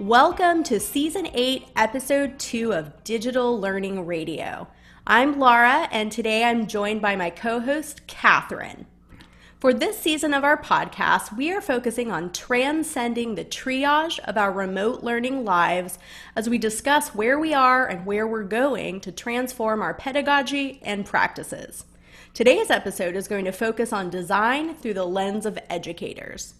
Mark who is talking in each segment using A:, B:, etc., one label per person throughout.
A: Welcome to Season 8, Episode 2 of Digital Learning Radio. I'm Laura, and today I'm joined by my co host, Kathryn. For this season of our podcast, we are focusing on transcending the triage of our remote learning lives as we discuss where we are and where we're going to transform our pedagogy and practices. Today's episode is going to focus on design through the lens of educators.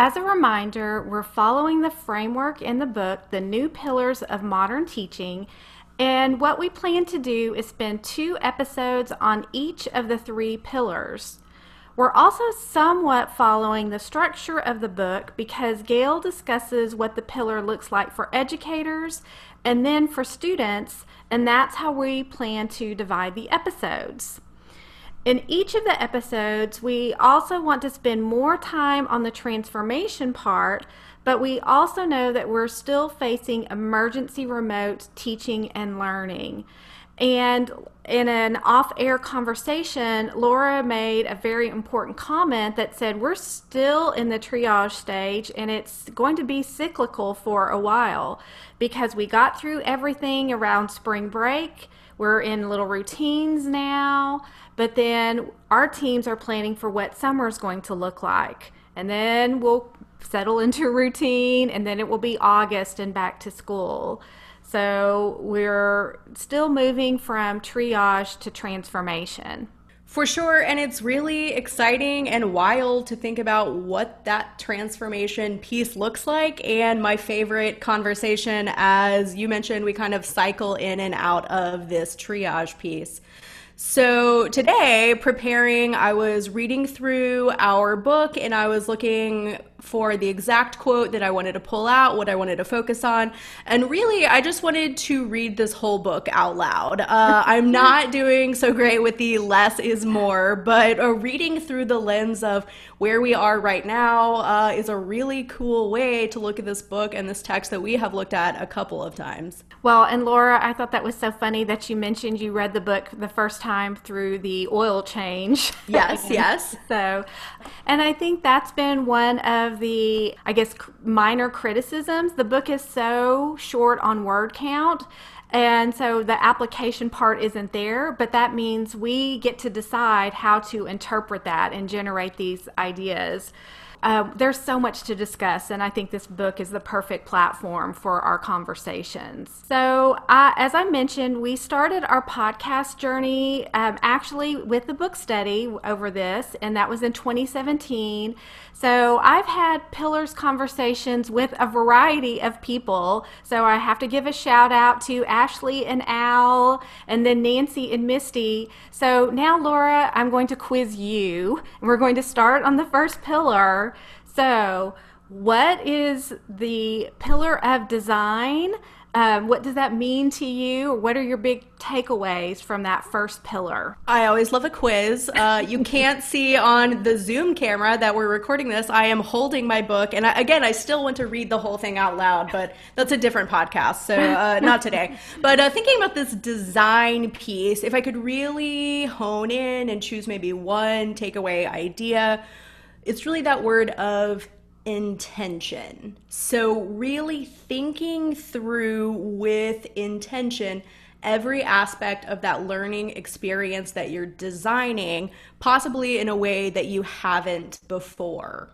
B: As a reminder, we're following the framework in the book, The New Pillars of Modern Teaching, and what we plan to do is spend two episodes on each of the three pillars. We're also somewhat following the structure of the book because Gayle discusses what the pillar looks like for educators and then for students, and that's how we plan to divide the episodes. In each of the episodes, we also want to spend more time on the transformation part, but we also know that we're still facing emergency remote teaching and learning. And in an off air conversation, Laura made a very important comment that said, We're still in the triage stage and it's going to be cyclical for a while because we got through everything around spring break. We're in little routines now. But then our teams are planning for what summer is going to look like. And then we'll settle into routine, and then it will be August and back to school. So we're still moving from triage to transformation.
A: For sure, and it's really exciting and wild to think about what that transformation piece looks like. And my favorite conversation, as you mentioned, we kind of cycle in and out of this triage piece. So today, preparing, I was reading through our book and I was looking for the exact quote that I wanted to pull out, what I wanted to focus on. And really, I just wanted to read this whole book out loud. Uh, I'm not doing so great with the less is more, but uh, reading through the lens of where we are right now uh, is a really cool way to look at this book and this text that we have looked at a couple of times.
B: Well, and Laura, I thought that was so funny that you mentioned you read the book the first time through the oil change.
A: Yes, yes.
B: so, and I think that's been one of of the, I guess, minor criticisms. The book is so short on word count. And so the application part isn't there, but that means we get to decide how to interpret that and generate these ideas. Uh, there's so much to discuss, and I think this book is the perfect platform for our conversations. So, uh, as I mentioned, we started our podcast journey um, actually with the book study over this, and that was in 2017. So, I've had pillars conversations with a variety of people. So, I have to give a shout out to Ashley and Al, and then Nancy and Misty. So, now, Laura, I'm going to quiz you, and we're going to start on the first pillar. So, what is the pillar of design? Um, what does that mean to you? What are your big takeaways from that first pillar?
A: I always love a quiz. Uh, you can't see on the Zoom camera that we're recording this. I am holding my book, and I, again, I still want to read the whole thing out loud, but that's a different podcast, so uh, not today. But uh, thinking about this design piece, if I could really hone in and choose maybe one takeaway idea it's really that word of intention. So, really thinking through with intention every aspect of that learning experience that you're designing, possibly in a way that you haven't before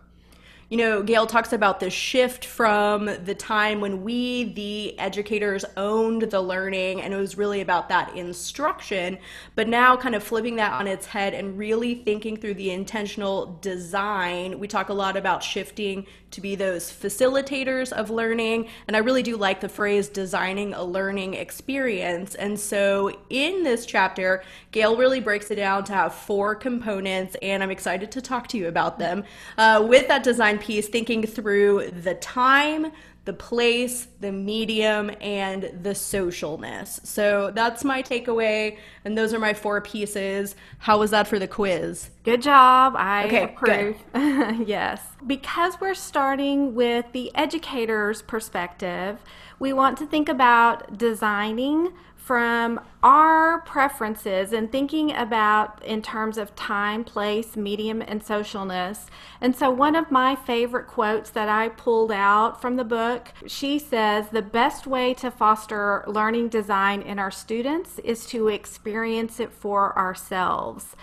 A: you know, Gayle talks about the shift from the time when we, the educators, owned the learning and it was really about that instruction, but now kind of flipping that on its head and really thinking through the intentional design. We talk a lot about shifting to be those facilitators of learning, and I really do like the phrase designing a learning experience. And so in this chapter, Gayle really breaks it down to have four components, and I'm excited to talk to you about them. Uh, with that design design piece, thinking through the time, the place, the medium, and the socialness. So that's my takeaway, and those are my four pieces. How was that for the quiz?
B: Good job. I okay, approve. yes. Because we're starting with the educator's perspective, we want to think about designing from our preferences and thinking about in terms of time, place, medium, and socialness. And so, one of my favorite quotes that I pulled out from the book she says, The best way to foster learning design in our students is to experience it for ourselves.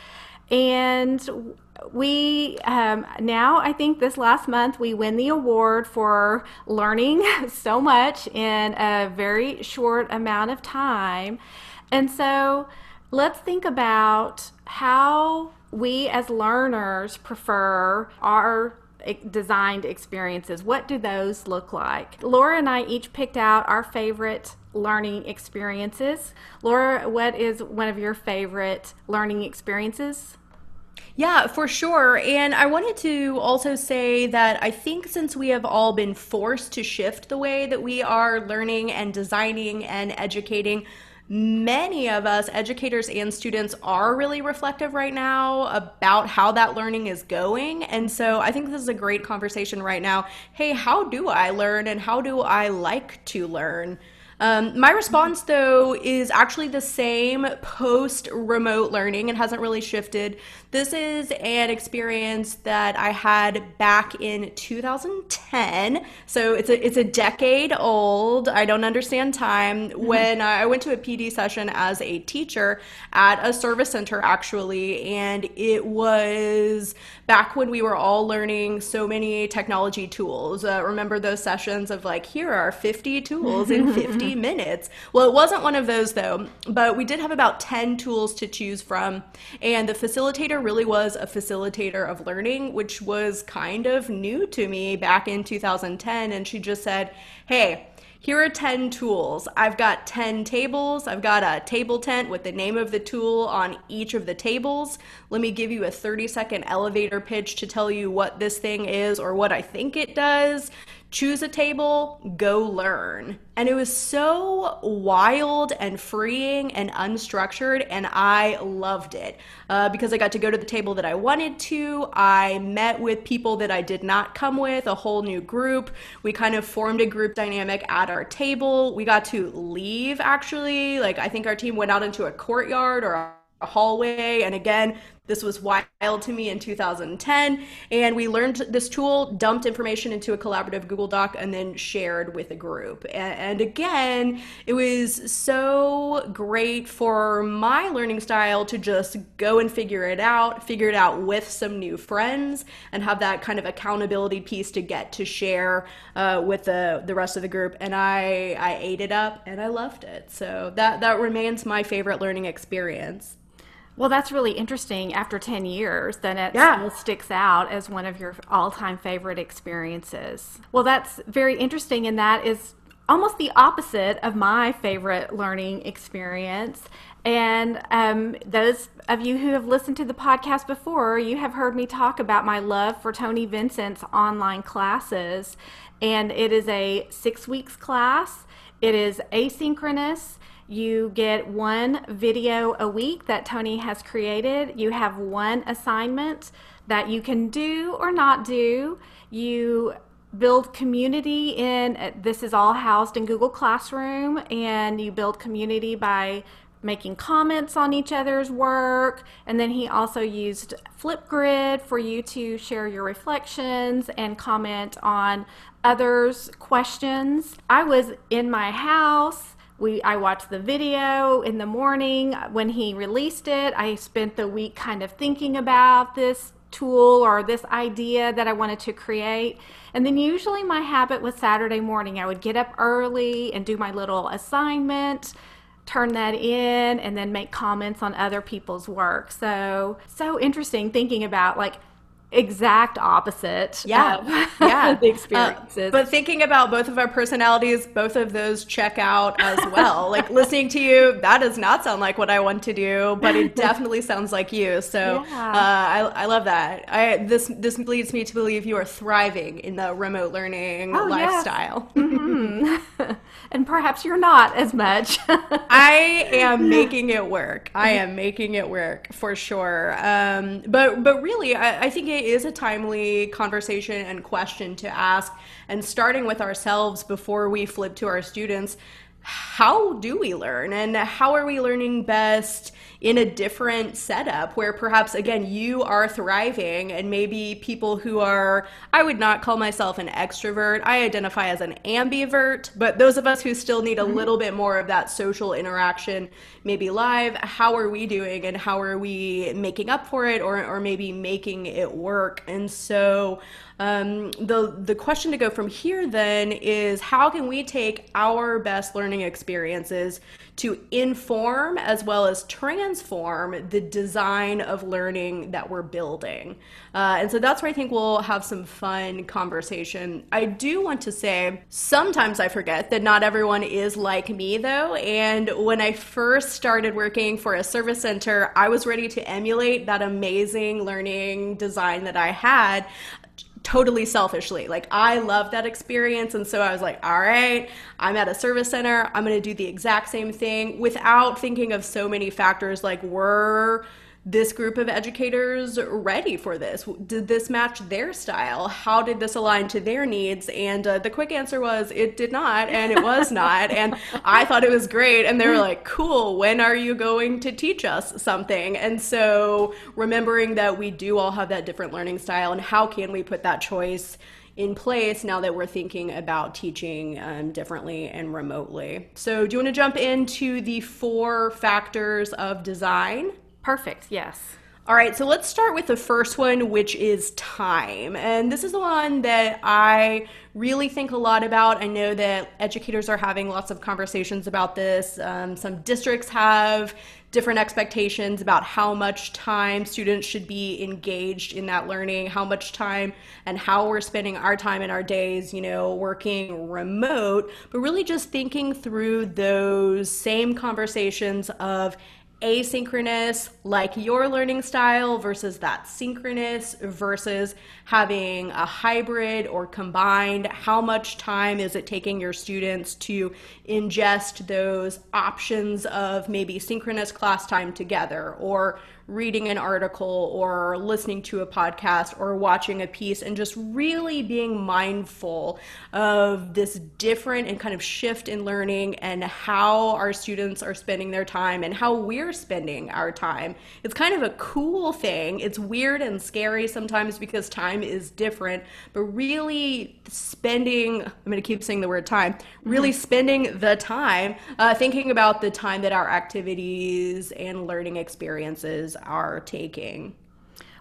B: And we um, now, I think this last month, we win the award for learning so much in a very short amount of time. And so let's think about how we as learners prefer our designed experiences. What do those look like? Laura and I each picked out our favorite learning experiences. Laura, what is one of your favorite learning experiences?
A: Yeah, for sure. And I wanted to also say that I think since we have all been forced to shift the way that we are learning and designing and educating, many of us, educators and students, are really reflective right now about how that learning is going. And so I think this is a great conversation right now. Hey, how do I learn and how do I like to learn? Um, my response, though, is actually the same post remote learning. It hasn't really shifted. This is an experience that I had back in 2010. So it's a, it's a decade old. I don't understand time. Mm-hmm. When I went to a PD session as a teacher at a service center, actually, and it was back when we were all learning so many technology tools. Uh, remember those sessions of like, here are 50 tools in 50 minutes. Well, it wasn't one of those though, but we did have about 10 tools to choose from. And the facilitator really was a facilitator of learning, which was kind of new to me back in 2010. And she just said, hey, here are 10 tools. I've got 10 tables. I've got a table tent with the name of the tool on each of the tables. Let me give you a 30 second elevator pitch to tell you what this thing is or what I think it does choose a table, go learn. And it was so wild and freeing and unstructured, and I loved it uh, because I got to go to the table that I wanted to. I met with people that I did not come with, a whole new group. We kind of formed a group dynamic at our table. We got to leave actually. Like, I think our team went out into a courtyard or a hallway and again this was wild to me in 2010. And we learned this tool, dumped information into a collaborative Google Doc, and then shared with a group. And again, it was so great for my learning style to just go and figure it out, figure it out with some new friends, and have that kind of accountability piece to get to share uh, with the, the rest of the group. And I, I ate it up and I loved it. So that, that remains my favorite learning experience.
B: Well, that's really interesting. After 10 years, then it yeah. still sticks out as one of your all time favorite experiences. Well, that's very interesting, and that is almost the opposite of my favorite learning experience. And um, those of you who have listened to the podcast before, you have heard me talk about my love for Tony Vincent's online classes. And it is a six weeks class, it is asynchronous you get one video a week that Tony has created. You have one assignment that you can do or not do. You build community in uh, this is all housed in Google Classroom and you build community by making comments on each other's work and then he also used Flipgrid for you to share your reflections and comment on others questions. I was in my house we I watched the video in the morning when he released it. I spent the week kind of thinking about this tool or this idea that I wanted to create. And then usually my habit was Saturday morning. I would get up early and do my little assignment, turn that in, and then make comments on other people's work. So, so interesting thinking about like exact opposite
A: yeah. yeah. the experiences. uh, but thinking about both of our personalities both of those check out as well. Like listening to you that does not sound like what i want to do but it definitely sounds like you. So yeah. uh, I, I love that. I this this leads me to believe you are thriving in the remote learning oh, lifestyle.
B: Yes. mm-hmm. and perhaps you're not as much.
A: I am making it work. I am making it work for sure. Um, but but really I, I think it is a timely conversation and question to ask. And starting with ourselves before we flip to our students, how do we learn? And how are we learning best in a different setup where perhaps again you are thriving and maybe people who are I would not call myself an extrovert. I identify as an ambivert but those of us who still need a mm-hmm. little bit more of that social interaction maybe live how are we doing and how are we making up for it or or maybe making it work? And so um, the the question to go from here then is how can we take our best learning experiences to inform as well as transform the design of learning that we're building. Uh, and so that's where I think we'll have some fun conversation. I do want to say sometimes I forget that not everyone is like me though. And when I first started working for a service center, I was ready to emulate that amazing learning design that I had totally selfishly. Like I love that experience. And so I was like, all right, I'm at a service center. I'm going to do the exact same thing without thinking of so many factors like were this group of educators ready for this? Did this match their style? How did this align to their needs? And uh, the quick answer was it did not, and it was not. And I thought it was great. And they were like, cool, when are you going to teach us something? And so remembering that we do all have that different learning style, and how can we put that choice? in place now that we're thinking about teaching um, differently and remotely. So, do you want to jump into the four factors of design?
B: Perfect, yes.
A: All right, so let's start with the first one, which is time. And this is the one that I really think a lot about. I know that educators are having lots of conversations about this. Um, some districts have different expectations about how much time students should be engaged in that learning, how much time and how we're spending our time in our days, you know, working remote, but really just thinking through those same conversations of asynchronous, like your learning style, versus that synchronous, versus having a hybrid or combined? How much time is it taking your students to ingest those options of maybe synchronous class time together or reading an article or listening to a podcast or watching a piece and just really being mindful of this different and kind of shift in learning and how our students are spending their time and how we're spending our time. It's kind of a cool thing. It's weird and scary sometimes because time is different, but really spending, I'm going to keep saying the word time, really mm-hmm. spending the time uh, thinking about the time that our activities and learning experiences are taking.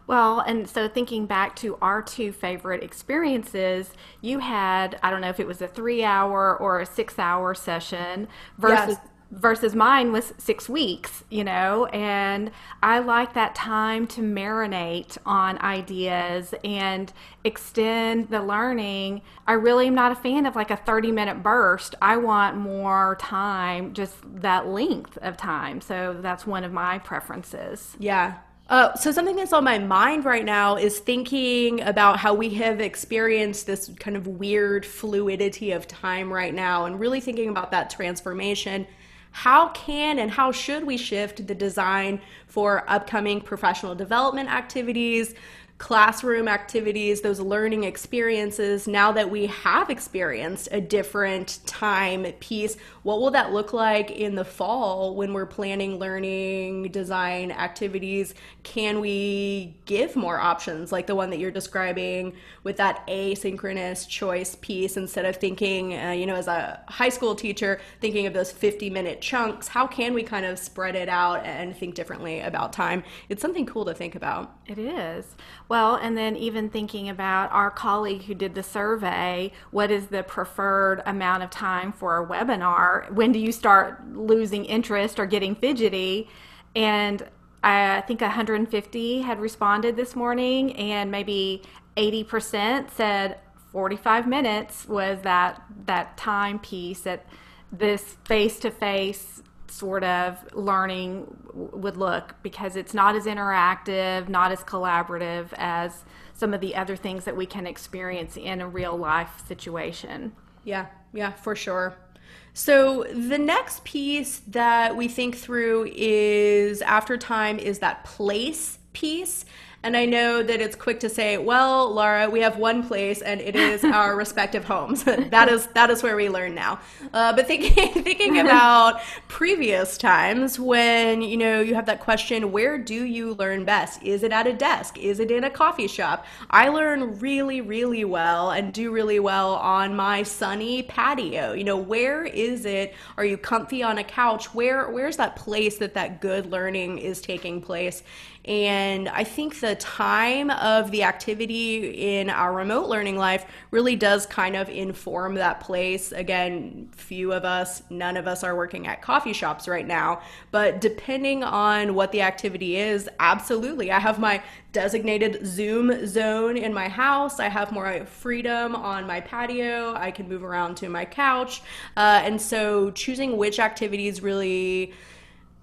B: Well, and so thinking back to our two favorite experiences, you had, I don't know if it was a three hour or a six hour session versus. Yes. Versus mine was six weeks, you know, and I like that time to marinate on ideas and extend the learning. I really am not a fan of like a 30 minute burst. I want more time, just that length of time. So that's one of my preferences.
A: Yeah. Uh, so something that's on my mind right now is thinking about how we have experienced this kind of weird fluidity of time right now and really thinking about that transformation how can and how should we shift the design for upcoming professional development activities classroom activities, those learning experiences, now that we have experienced a different time piece, what will that look like in the fall when we're planning learning design activities? Can we give more options like the one that you're describing with that asynchronous choice piece instead of thinking, uh, you know, as a high school teacher, thinking of those 50 minute chunks? How can we kind of spread it out and think differently about time? It's something cool to think about.
B: It is. Well, and then even thinking about our colleague who did the survey, what is the preferred amount of time for a webinar? When do you start losing interest or getting fidgety? And I think 150 had responded this morning, and maybe 80% said 45 minutes was that that time piece that this face to face sort of learning would look because it's not as interactive, not as collaborative as some of the other things that we can experience in a real life situation.
A: Yeah, yeah, for sure. So the next piece that we think through is after time is that place piece And I know that it's quick to say, well, Laura, we have one place and it is our respective homes. that is that is where we learn now. Uh, but thinking thinking about previous times when you know you have that question, where do you learn best? Is it at a desk? Is it in a coffee shop? I learn really, really well and do really well on my sunny patio. You know, where is it? Are you comfy on a couch? Where where's that place that that good learning is taking place? And I think the time of the activity in our remote learning life really does kind of inform that place. Again, few of us, none of us are working at coffee shops right now, but depending on what the activity is, absolutely. I have my designated Zoom zone in my house. I have more freedom on my patio. I can move around to my couch. Uh, and so choosing which activities really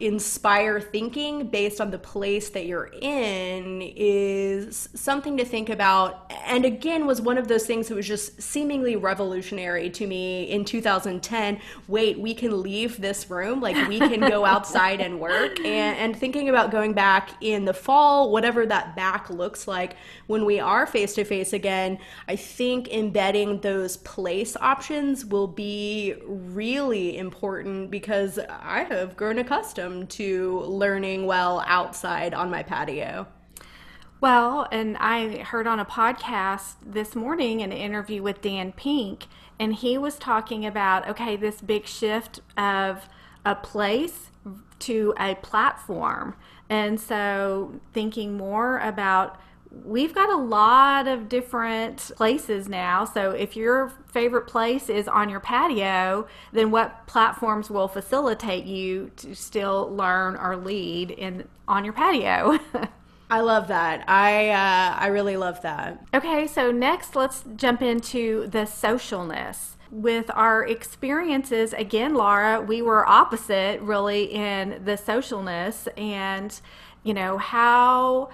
A: inspire thinking based on the place that you're in is something to think about. And again was one of those things that was just seemingly revolutionary to me in 2010 wait we can leave this room? Like we can go outside and work? And, and thinking about going back in the fall whatever that back looks like when we are face to face again i think embedding those place options will be really important because i have grown accustomed accustomed to learning well outside on my patio.
B: Well, and I heard on a podcast this morning an interview with Dan Pink, and he was talking about okay, this big shift of a place to a platform. And so, thinking more about we've got a lot of different places now. So if your favorite place is on your patio, then what platforms will facilitate you to still learn or lead in on your patio?
A: I love that. I uh, I really love that.
B: Okay, so next let's jump into the socialness. With our experiences, again, Laura, we were opposite really in the socialness and you know how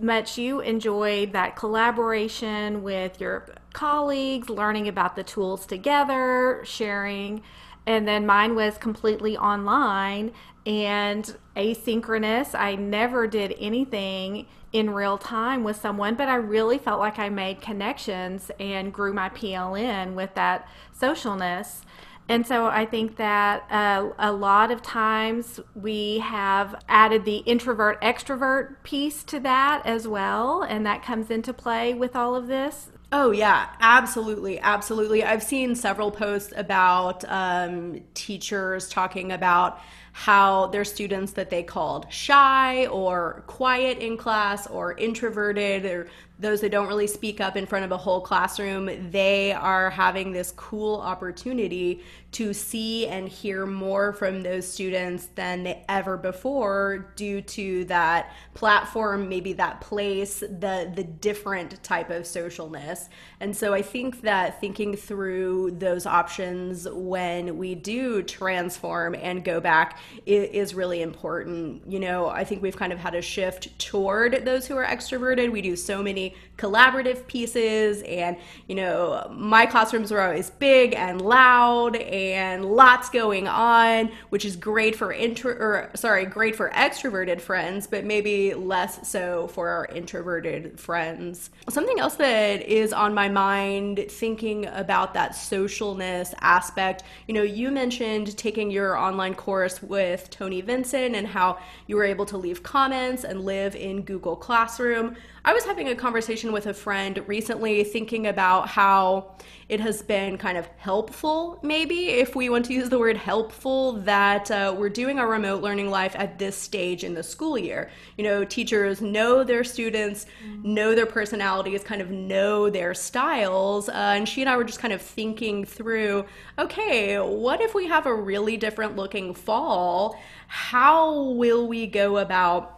B: much you enjoyed that collaboration with your colleagues, learning about the tools together, sharing. And then mine was completely online and asynchronous. I never did anything in real time with someone, but I really felt like I made connections and grew my PLN with that socialness. And so I think that uh, a lot of times we have added the introvert extrovert piece to that as well, and that comes into play with all of this.
A: Oh, yeah, absolutely. Absolutely. I've seen several posts about um, teachers talking about how their students that they called shy or quiet in class or introverted or those that don't really speak up in front of a whole classroom, they are having this cool opportunity to see and hear more from those students than they ever before due to that platform, maybe that place, the the different type of socialness. And so I think that thinking through those options when we do transform and go back is really important. You know, I think we've kind of had a shift toward those who are extroverted. We do so many collaborative pieces and you know my classrooms are always big and loud and lots going on which is great for intro or sorry great for extroverted friends but maybe less so for our introverted friends something else that is on my mind thinking about that socialness aspect you know you mentioned taking your online course with tony vincent and how you were able to leave comments and live in google classroom I was having a conversation with a friend recently thinking about how it has been kind of helpful, maybe, if we want to use the word helpful, that uh, we're doing our remote learning life at this stage in the school year. You know, teachers know their students, know their personalities, kind of know their styles. Uh, and she and I were just kind of thinking through okay, what if we have a really different looking fall? How will we go about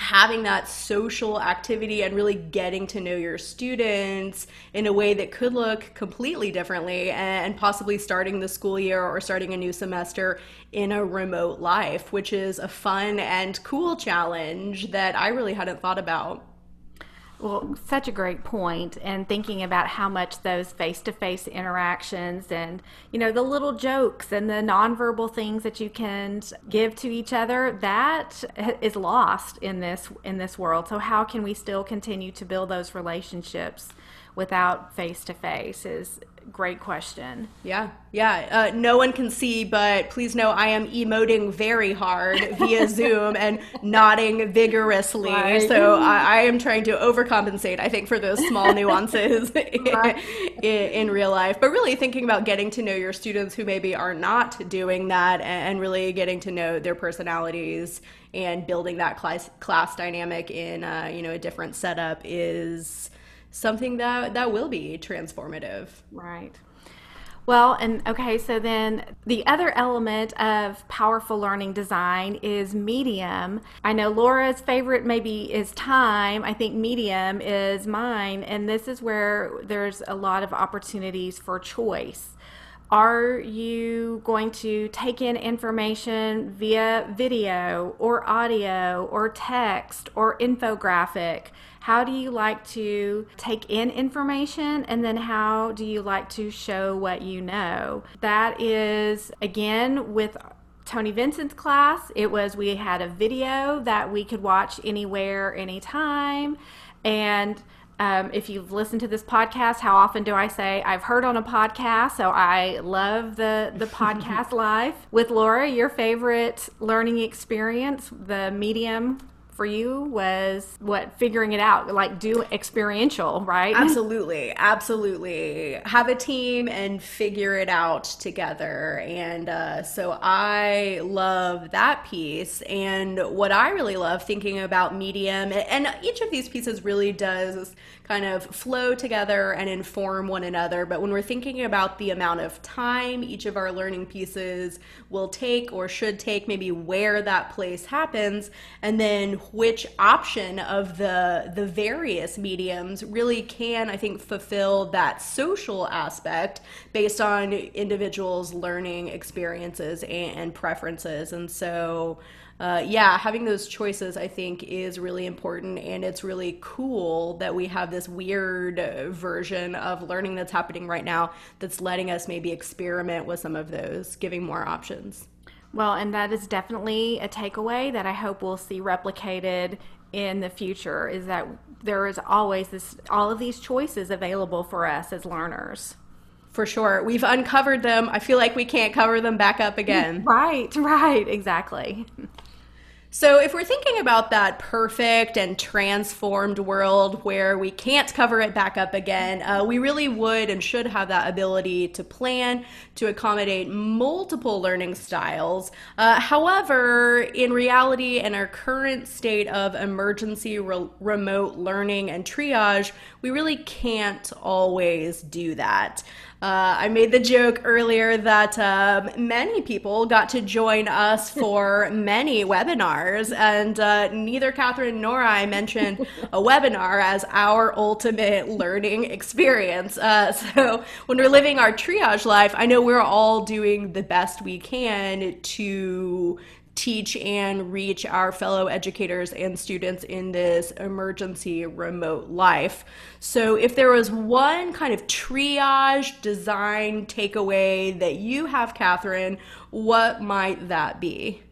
A: having that social activity and really getting to know your students in a way that could look completely differently and possibly starting the school year or starting a new semester in a remote life, which is a fun and cool challenge that I really hadn't thought about.
B: Well, such a great point, and thinking about how much those face to face interactions and, you know, the little jokes and the nonverbal things that you can give to each other, that is lost in this in this world. So how can we still continue to build those relationships without face to face is great question.
A: Yeah, yeah. Uh, no one can see, but please know I am emoting very hard via Zoom and nodding vigorously. Right. So I, I, am trying to overcompensate, I think, for those small nuances right. in, in, real life. But really thinking about getting to know your students who maybe are not doing that and really getting to know their personalities and building that class, class dynamic in uh, you know a different setup is something that that will be transformative.
B: Right. Well, and okay, so then the other element of powerful learning design is medium. I know Laura's favorite maybe is time. I think medium is mine, and this is where there's a lot of opportunities for choice. Are you going to take in information via video or audio or text or infographic? How do you like to take in information and then how do you like to show what you know? That is, again, with Tony Vincent's class, it was we had a video that we could watch anywhere, anytime. And um, if you've listened to this podcast, how often do I say I've heard on a podcast? So I love the the podcast live with Laura. Your favorite learning experience, the medium for you was what figuring it out like do experiential right?
A: Absolutely absolutely. Have a team and figure it out together. And uh, so i love that piece. And what i really love thinking about medium and each of these pieces really does kind of flow together and inform one another. But when we're thinking about the amount of time each of our learning pieces will take or should take, maybe where that place happens, and then which option of the the various mediums really can, I think, fulfill that social aspect based on individuals' learning experiences and, and preferences. And so uh, yeah, having those choices, I think, is really important. And it's really cool that we have this weird version of learning that's happening right now that's letting us maybe experiment with some of those, giving more options.
B: Well, and that is definitely a takeaway that I hope we'll see replicated in the future is that there is always this all of these choices available for us as learners
A: for sure. We've uncovered them. I feel like we can't cover them back up again.
B: Right, right, exactly.
A: So, if we're thinking about that perfect and transformed world where we can't cover it back up again, uh, we really would and should have that ability to plan to accommodate multiple learning styles. Uh, however, in reality, in our current state of emergency re- remote learning and triage, we really can't always do that. Uh, I made the joke earlier that um, many people got to join us for many webinars, and uh, neither Kathryn nor I mentioned a webinar as our ultimate learning experience. Uh, so when we're living our triage life, I know we're all doing the best we can to teach and reach our fellow educators and students in this emergency remote life. So, if there was one kind of triage design takeaway that you have, Kathryn, what might that be?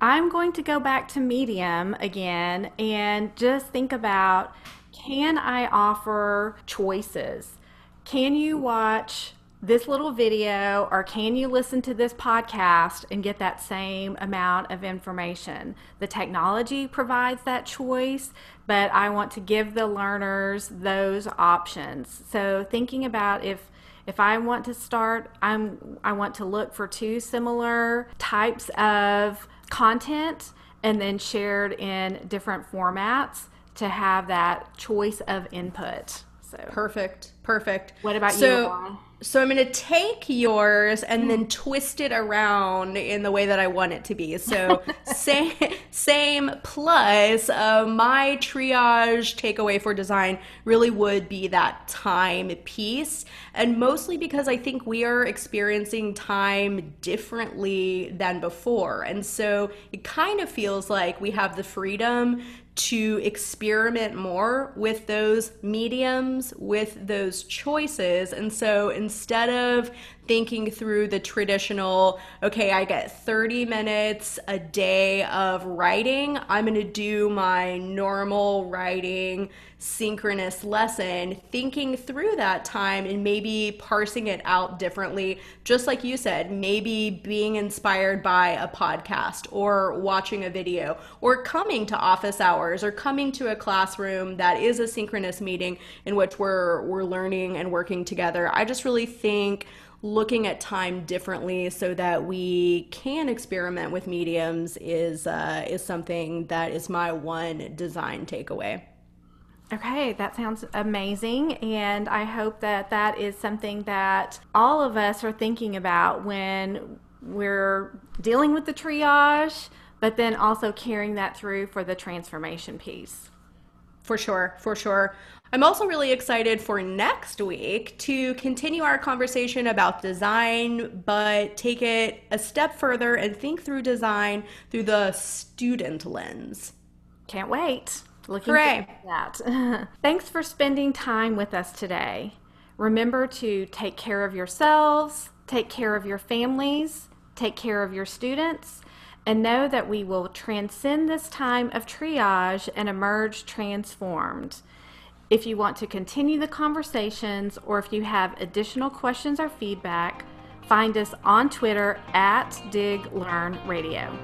B: I'm going to go back to Medium again and just think about can I offer choices? Can you watch this little video or can you listen to this podcast and get that same amount of information? The technology provides that choice, but I want to give the learners those options. So thinking about if if I want to start, I'm I want to look for two similar types of content and then shared in different formats to have that choice of input.
A: So perfect. Perfect.
B: What about so, you? Lauren?
A: So I'm going to take yours and then twist it around in the way that I want it to be. So same, same plus uh, my triage takeaway for design really would be that time piece. And mostly because I think we are experiencing time differently than before. And so it kind of feels like we have the freedom to experiment more with those mediums, with those choices. And so instead of thinking through the traditional, okay, I get 30 minutes a day of writing, I'm going to do my normal writing synchronous lesson, thinking through that time and maybe parsing it out differently. Just like you said, maybe being inspired by a podcast or watching a video or coming to office hours or coming to a classroom that is a synchronous meeting in which we're we're learning and working together. I just really think looking at time differently so that we can experiment with mediums is uh, is something that is my one design takeaway.
B: Okay, that sounds amazing. And I hope that that is something that all of us are thinking about when we're dealing with the triage, but then also carrying that through for the transformation piece.
A: For sure, for sure. I'm also really excited for next week to continue our conversation about design, but take it a step further and think through design through the student lens.
B: Can't wait. Looking Hooray. that. Thanks for spending time with us today. Remember to take care of yourselves, take care of your families, take care of your students, and know that we will transcend this time of triage and emerge transformed. If you want to continue the conversations or if you have additional questions or feedback, find us on Twitter at Dig Learn Radio.